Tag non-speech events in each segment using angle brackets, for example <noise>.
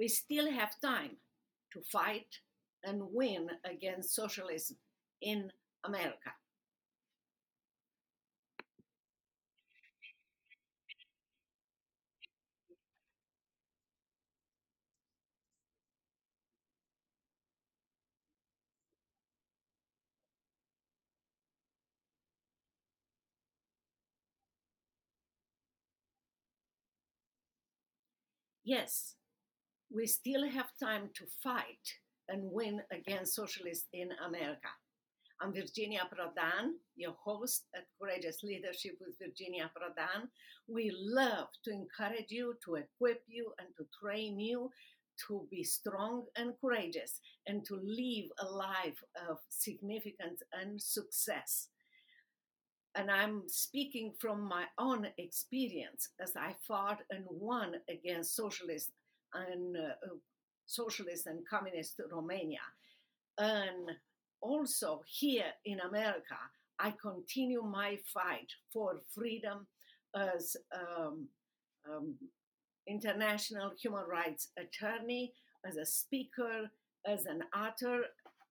we still have time to fight and win against socialism in America. Yes, we still have time to fight and win against socialists in America. I'm Virginia Prodan, your host at Courageous Leadership with Virginia Prodan. We love to encourage you, to equip you, and to train you to be strong and courageous and to live a life of significance and success. And I'm speaking from my own experience as I fought and won against socialist and uh, socialist and communist Romania. And also here in America, I continue my fight for freedom as um, um, international human rights attorney, as a speaker, as an author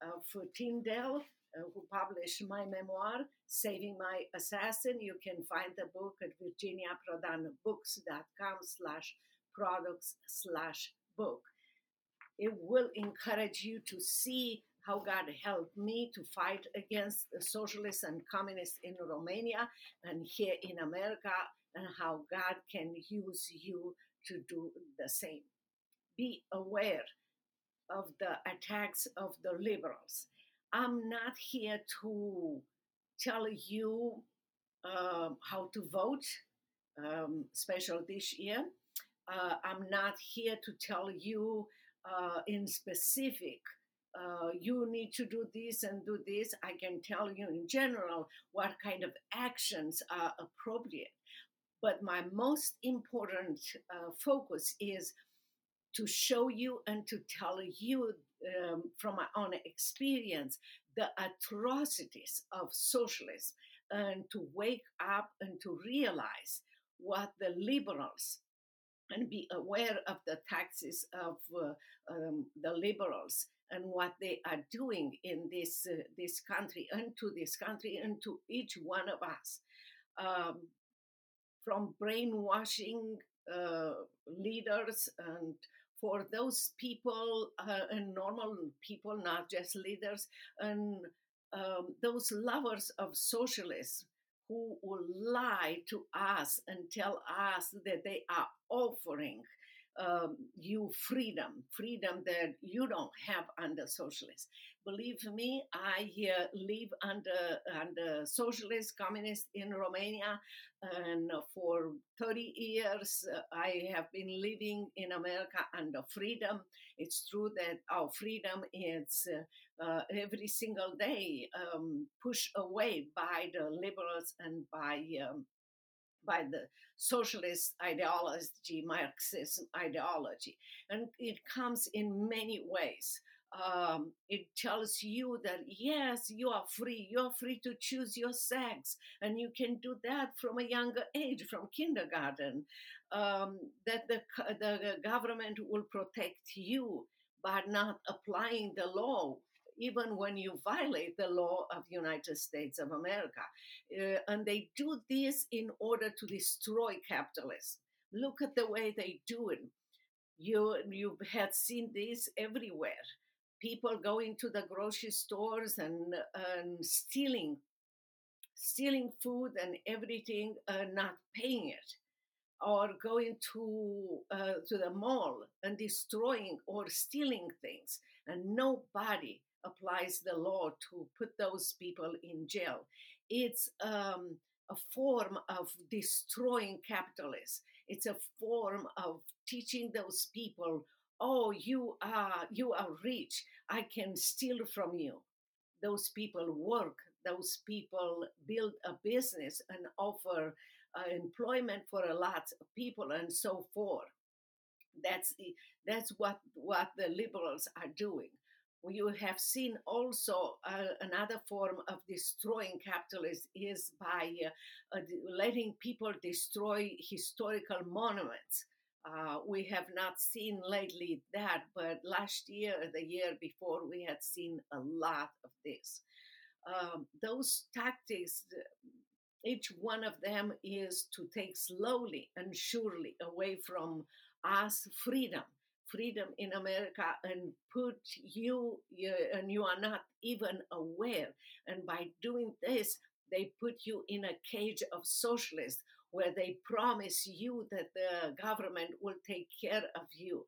uh, for Tyndale, uh, who published my memoir, Saving My Assassin. You can find the book at virginiaprodanbooks.com slash products slash book. It will encourage you to see how God helped me to fight against the socialists and communists in Romania and here in America, and how God can use you to do the same. Be aware of the attacks of the liberals. I'm not here to tell you uh, how to vote, um, special this year. Uh, I'm not here to tell you uh, in specific uh, you need to do this and do this. I can tell you in general what kind of actions are appropriate. But my most important uh, focus is to show you and to tell you um, from my own experience the atrocities of socialism and to wake up and to realize what the liberals and be aware of the taxes of uh, um, the liberals and what they are doing in this uh, this country and to this country and to each one of us. Um, from brainwashing uh, leaders and for those people uh, and normal people not just leaders and um, those lovers of socialism who will lie to us and tell us that they are offering um, you freedom, freedom that you don't have under socialists. Believe me, I uh, live under under socialist, communist in Romania, and for 30 years uh, I have been living in America under freedom. It's true that our freedom is uh, uh every single day um, pushed away by the liberals and by um, by the socialist ideology, Marxism ideology. And it comes in many ways. Um, it tells you that yes, you are free. You're free to choose your sex, and you can do that from a younger age, from kindergarten. Um, that the the government will protect you, but not applying the law even when you violate the law of United States of America. Uh, and they do this in order to destroy capitalism. Look at the way they do it. You, you had seen this everywhere. People going to the grocery stores and, and stealing, stealing food and everything, uh, not paying it or going to uh, to the mall and destroying or stealing things and nobody applies the law to put those people in jail. It's um, a form of destroying capitalists. It's a form of teaching those people, oh, you are you are rich. I can steal from you. Those people work. Those people build a business and offer uh, employment for a lot of people and so forth. That's the, that's what what the liberals are doing you have seen also uh, another form of destroying capitalism is by uh, uh, letting people destroy historical monuments. Uh, we have not seen lately that, but last year, the year before, we had seen a lot of this. Um, those tactics, each one of them is to take slowly and surely away from us freedom freedom in america and put you, you and you are not even aware and by doing this they put you in a cage of socialists where they promise you that the government will take care of you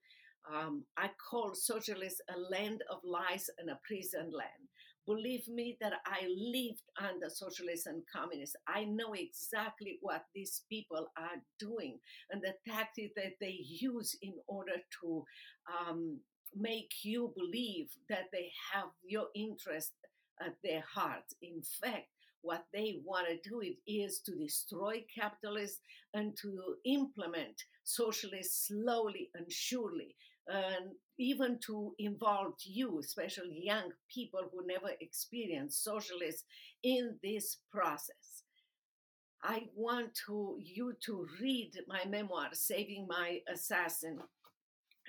um, I call socialists a land of lies and a prison land. Believe me that I lived under socialists and communists. I know exactly what these people are doing and the tactic that they use in order to um, make you believe that they have your interest at their heart. In fact, what they want to do it is to destroy capitalism and to implement socialists slowly and surely and even to involve you, especially young people who never experienced socialists, in this process. I want to you to read my memoir, Saving My Assassin.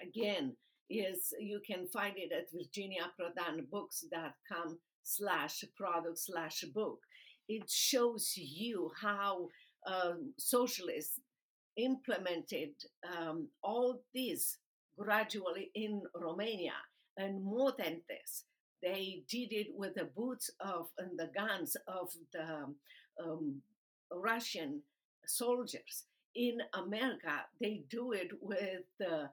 Again, is you can find it at virginiaprodanbooks.com slash product slash book. It shows you how um, socialists implemented um, all these gradually in Romania. And more than this, they did it with the boots of and the guns of the um, Russian soldiers. In America, they do it with uh,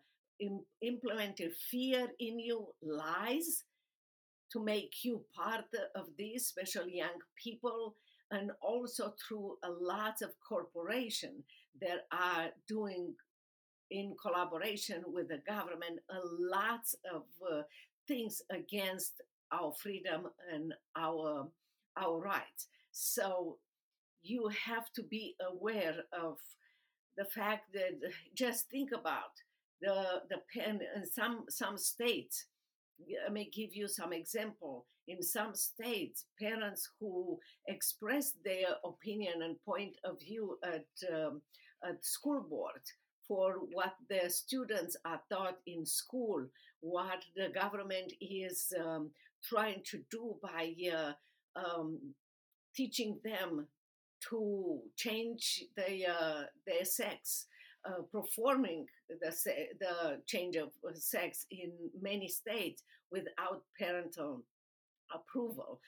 implemented fear in you, lies to make you part of this, especially young people, and also through a lot of corporation that are doing in collaboration with the government a lot of uh, things against our freedom and our our rights so you have to be aware of the fact that <laughs> just think about the the pen in some some states I may give you some example. In some states, parents who express their opinion and point of view at, um, at school board for what the students are taught in school, what the government is um, trying to do by uh, um, teaching them to change their, uh, their sex, uh, performing the, the change of sex in many states without parental approval.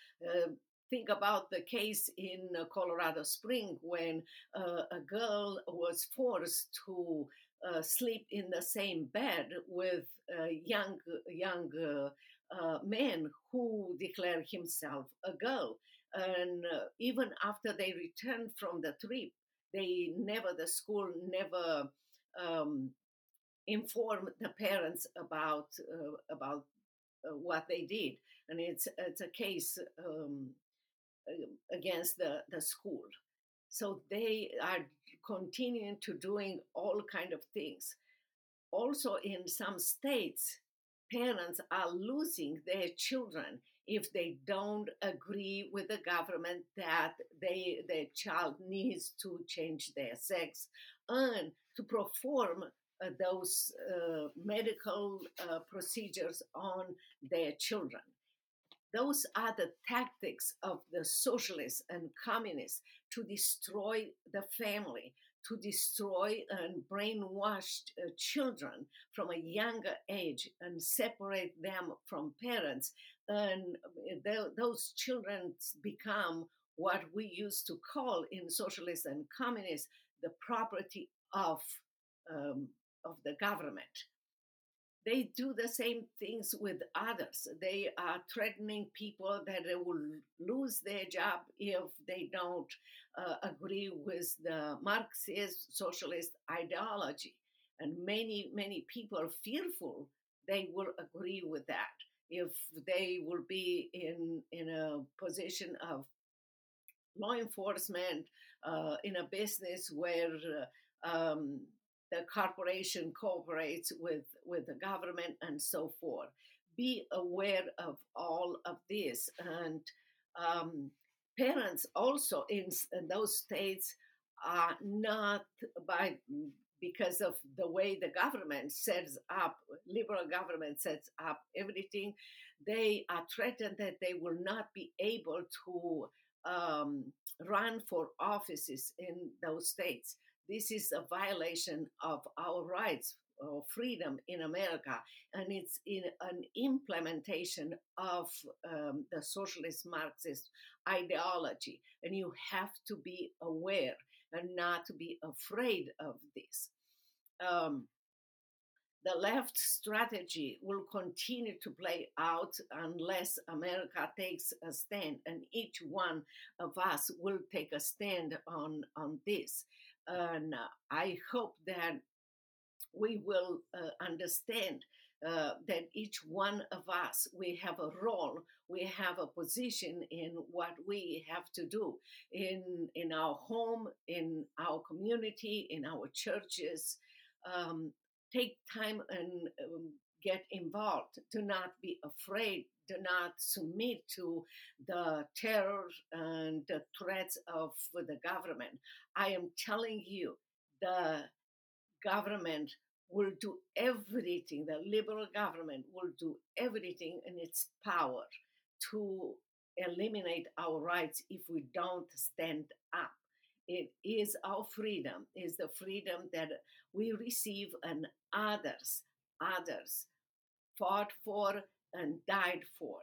Think about the case in uh, Colorado Spring when uh, a girl was forced to uh, sleep in the same bed with a young young uh, uh, man who declared himself a girl. And even after they returned from the trip, they never the school never um, informed the parents about about what they did, and it's it's a case um, against the, the school. So they are continuing to doing all kind of things. Also, in some states, parents are losing their children if they don't agree with the government that they their child needs to change their sex and to perform uh, those uh, medical uh, procedures on their children. Those are the tactics of the socialists and communists to destroy the family, to destroy and brainwash uh, children from a younger age and separate them from parents. And uh, th- those children become what we used to call in socialists and communists the property of, um, of the government they do the same things with others. They are threatening people that they will lose their job if they don't uh, agree with the Marxist socialist ideology. And many, many people are fearful they will agree with that if they will be in, in a position of law enforcement, uh, in a business where uh, um, the corporation cooperates with, with the government and so forth. Be aware of all of this. And um, parents also in, in, those states are not by because of the way the government sets up, liberal government sets up everything, they are threatened that they will not be able to um, run for offices in those states. This is a violation of our rights or freedom in America, and it's in an implementation of um, the socialist Marxist ideology. And you have to be aware and not to be afraid of this. Um, the left strategy will continue to play out unless America takes a stand, and each one of us will take a stand on, on this. And I hope that we will uh, understand uh, that each one of us we have a role we have a position in what we have to do in in our home in our community in our churches. Um, take time and um, get involved. Do not be afraid. Do not submit to the terror and the threats of the government. I am telling you the government will do everything, the liberal government will do everything in its power to eliminate our rights if we don't stand up. It is our freedom, is the freedom that we receive and others, others fought for and died for.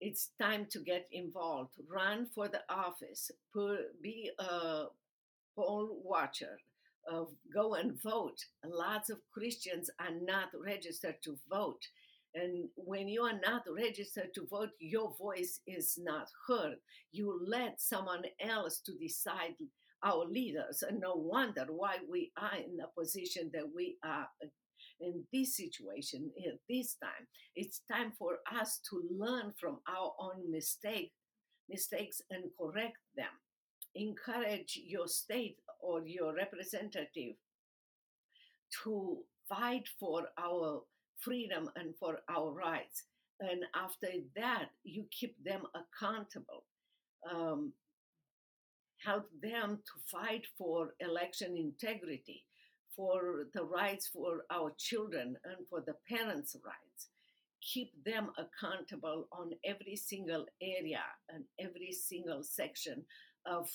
It's time to get involved. Run for the office. Be a poll watcher uh, go and vote. Lots of Christians are not registered to vote. And when you are not registered to vote, your voice is not heard. You let someone else to decide our leaders. And no wonder why we are in the position that we are in this situation at this time. It's time for us to learn from our own mistake, mistakes and correct them encourage your state or your representative to fight for our freedom and for our rights. And after that, you keep them accountable. Um, help them to fight for election integrity, for the rights for our children and for the parents' rights. Keep them accountable on every single area and every single section of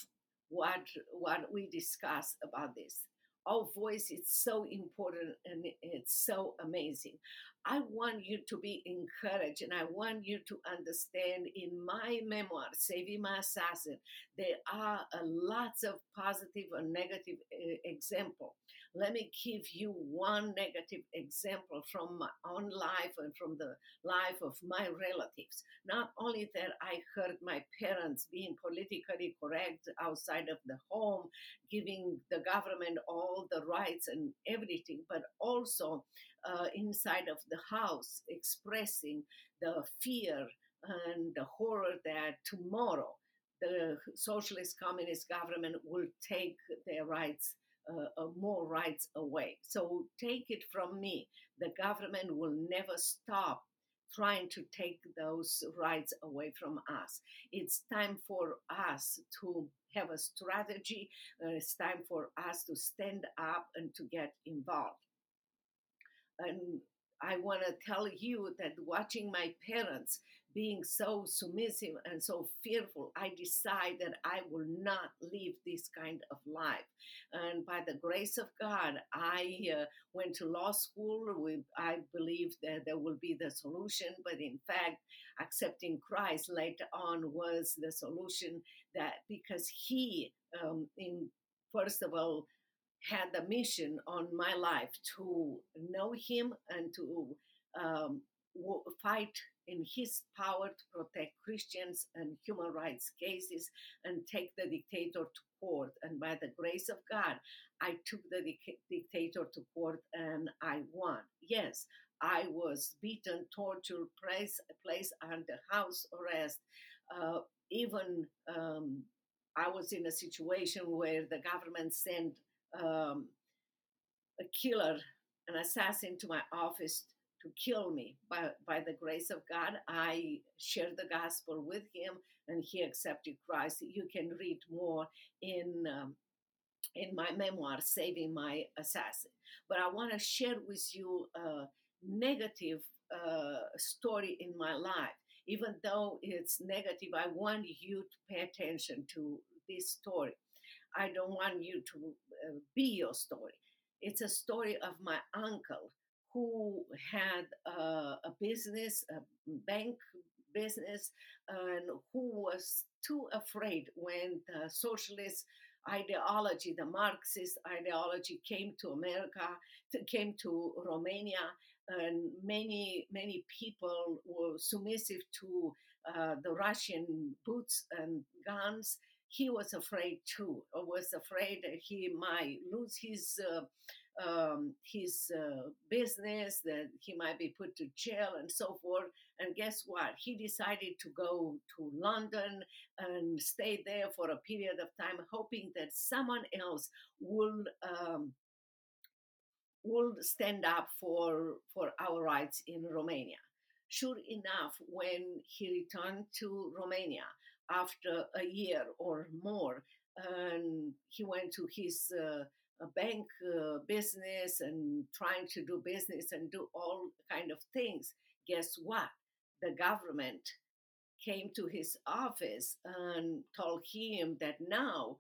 what what we discuss about this. Our voice is so important and it's so amazing. I want you to be encouraged and I want you to understand in my memoir, Saving My Assassin, there are a lots of positive and negative uh, example. Let me give you one negative example from my own life and from the life of my relatives. Not only that I heard my parents being politically correct outside of the home, giving the government all the rights and everything, but also uh, inside of the house expressing the fear and the horror that tomorrow the socialist communist government will take their rights uh, uh, more rights away. So take it from me, the government will never stop trying to take those rights away from us. It's time for us to have a strategy. Uh, it's time for us to stand up and to get involved. And I want to tell you that watching my parents being so submissive and so fearful, I decide that I will not live this kind of life. And by the grace of God, I uh, went to law school. With, I believe that there will be the solution, but in fact, accepting Christ later on was the solution. That because He, um, in first of all, had a mission on my life to know Him and to um, fight in his power to protect Christians and human rights cases and take the dictator to court. And by the grace of God, I took the dictator to court and I won. Yes, I was beaten, tortured, placed, placed under house arrest. Uh, even um, I was in a situation where the government sent um, a killer, an assassin to my office to kill me. By, by the grace of God, I shared the gospel with him and he accepted Christ. You can read more in um, in my memoir, Saving My Assassin. But I want to share with you a negative uh, story in my life. Even though it's negative, I want you to pay attention to this story. I don't want you to uh, be your story. It's a story of my uncle who had uh, a business, a bank business, and who was too afraid when the socialist ideology, the Marxist ideology came to America, came to Romania, and many, many people were submissive to uh, the Russian boots and guns. He was afraid too, or was afraid that he might lose his uh, um, his uh, business, that he might be put to jail and so forth. And guess what? He decided to go to London and stay there for a period of time, hoping that someone else will. Um, will stand up for for our rights in Romania. Sure enough, when he returned to Romania after a year or more, and he went to his uh, bank uh, business and trying to do business and do all kind of things. Guess what? The government came to his office and told him that now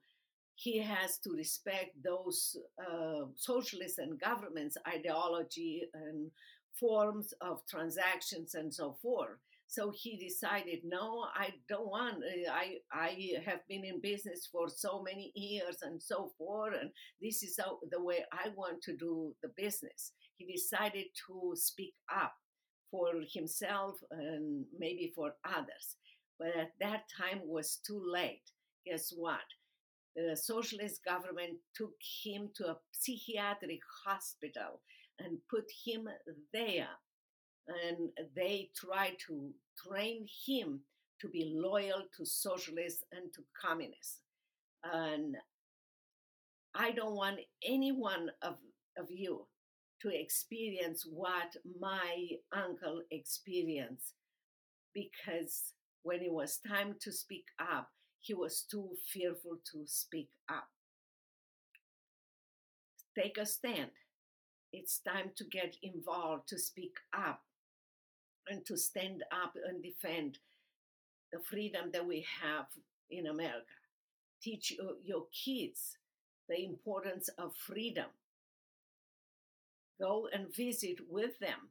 he has to respect those uh, socialist and government's ideology and forms of transactions and so forth so he decided, no, I don't want. Uh, I I have been in business for so many years and so forth, and this is how, the way I want to do the business. He decided to speak up for himself and maybe for others, but at that time was too late. Guess what? The socialist government took him to a psychiatric hospital and put him there and they try to train him to be loyal to socialists and to communists. And I don't want any one of, of you to experience what my uncle experienced because when it was time to speak up, he was too fearful to speak up. Take a stand. It's time to get involved, to speak up, and to stand up and defend the freedom that we have in America. Teach your, kids the importance of freedom. Go and visit with them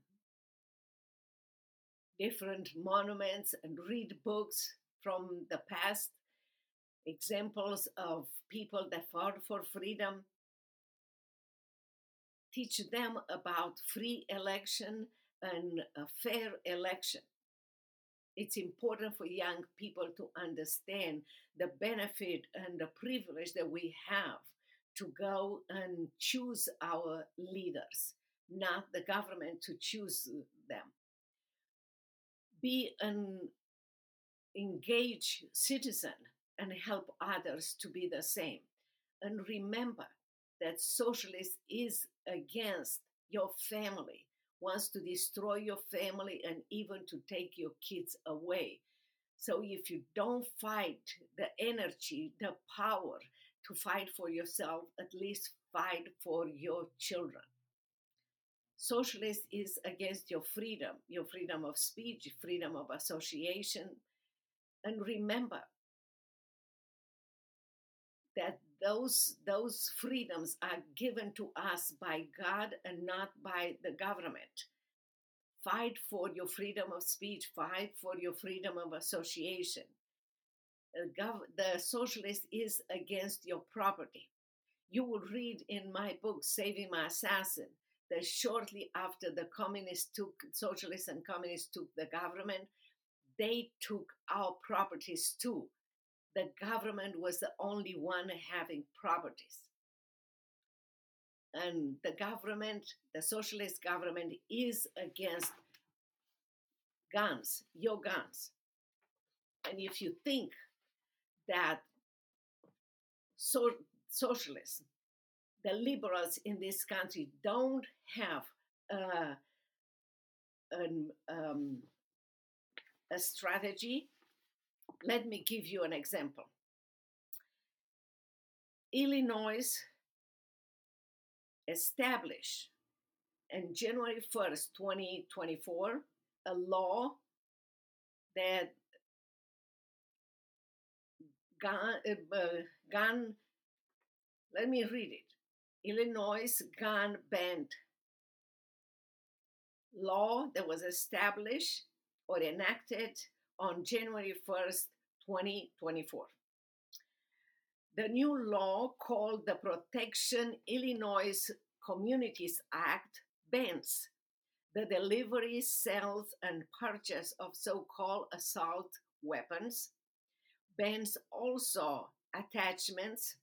different monuments and read books from the past, examples of people that fought for freedom. Teach them about free election and a fair election. It's important for young people to understand the benefit and the privilege that we have to go and choose our leaders, not the government to choose them. Be an engaged citizen and help others to be the same. And remember that socialist is against your family wants to destroy your family and even to take your kids away. So if you don't fight the energy, the power to fight for yourself, at least fight for your children. Socialist is against your freedom, your freedom of speech, freedom of association. And remember that those those freedoms are given to us by God and not by the government. Fight for your freedom of speech. Fight for your freedom of association. The, the socialist is against your property. You will read in my book, Saving My Assassin, that shortly after the communists took, socialists and communists took the government, they took our properties too the government was the only one having properties. And the government, the socialist government, is against guns, your guns. And if you think that so, socialists, the liberals in this country don't have uh, an, um, a strategy let me give you an example. Illinois established on January 1st, 2024, a law that gun, uh, gun let me read it. Illinois gun ban law that was established or enacted on January 1st, 2024. The new law called the Protection Illinois Communities Act bans the delivery, sales, and purchase of so called assault weapons, bans also attachments,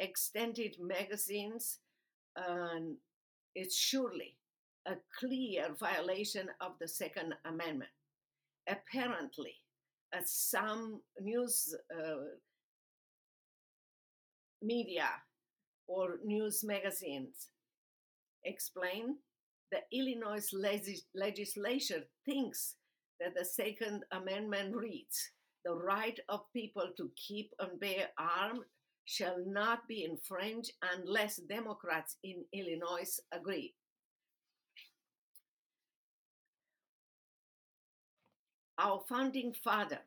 extended magazines, and it's surely a clear violation of the Second Amendment. Apparently, as some news uh, media or news magazines explain, the Illinois legis- legislature thinks that the Second Amendment reads the right of people to keep and bear arms shall not be infringed unless Democrats in Illinois agree. Our founding father,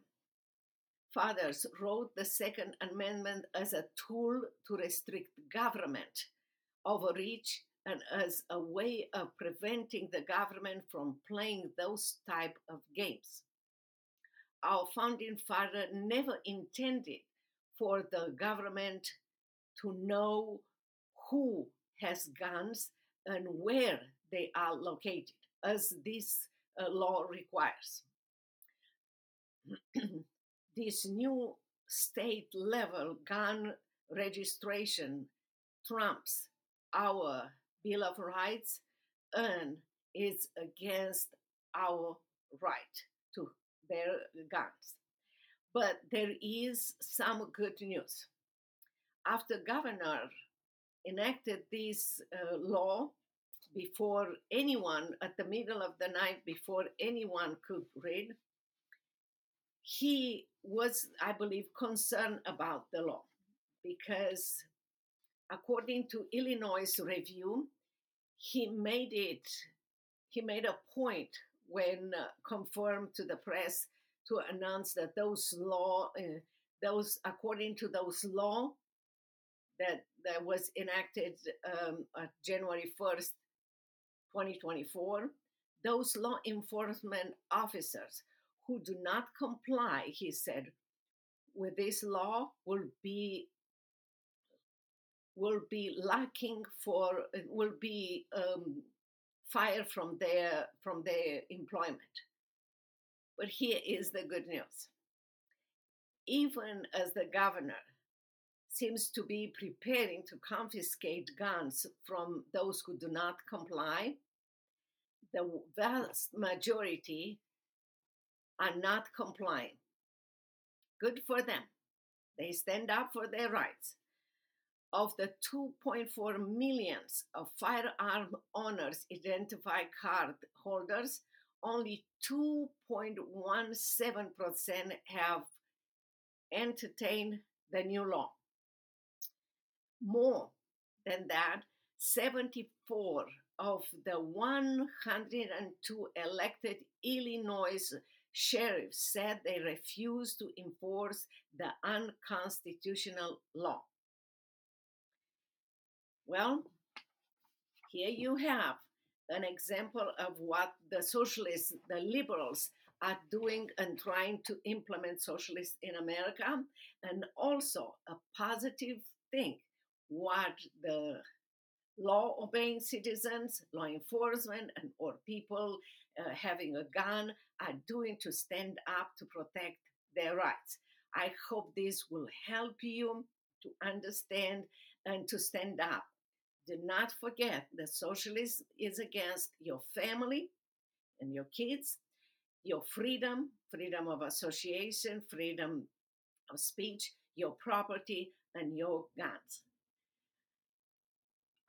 fathers wrote the Second Amendment as a tool to restrict government overreach and as a way of preventing the government from playing those type of games. Our founding father never intended for the government to know who has guns and where they are located, as this uh, law requires. <clears throat> this new state level gun registration trumps our Bill of Rights and is against our right to bear guns. But there is some good news. After governor enacted this uh, law before anyone at the middle of the night before anyone could read he was i believe concerned about the law because according to illinois review he made it he made a point when uh, confirmed to the press to announce that those law, uh, those according to those law that that was enacted um, January first, 2024, those law enforcement officers who do not comply, he said, with this law will be will be lacking for will be um, fired from their from their employment. But here is the good news. Even as the governor seems to be preparing to confiscate guns from those who do not comply, the vast majority are not complying. Good for them. They stand up for their rights. Of the 2.4 millions of firearm owners identified card holders, only 2.17% have entertained the new law. More than that, 74 of the 102 elected Illinois sheriffs said they refuse to enforce the unconstitutional law. Well, here you have an example of what the socialists, the liberals, are doing and trying to implement socialists in America, and also a positive thing what the law obeying citizens, law enforcement, and or people uh, having a gun are doing to stand up to protect their rights. I hope this will help you to understand and to stand up do not forget that socialism is against your family and your kids, your freedom, freedom of association, freedom of speech, your property, and your guns.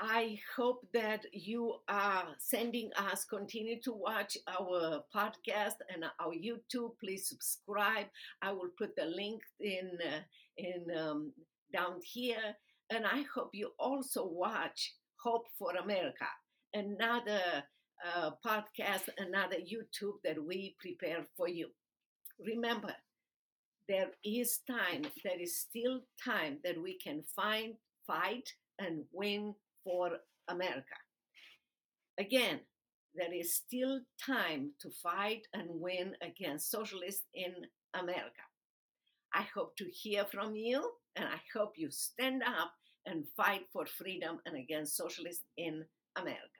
I hope that you are sending us, continue to watch our podcast and our YouTube. Please subscribe. I will put the link in, uh, in um, down here And I hope you also watch Hope for America, another uh, podcast, another YouTube that we prepare for you. Remember, there is time, there is still time that we can find, fight, and win for America. Again, there is still time to fight and win against socialists in America. I hope to hear from you, and I hope you stand up and fight for freedom and against socialists in America.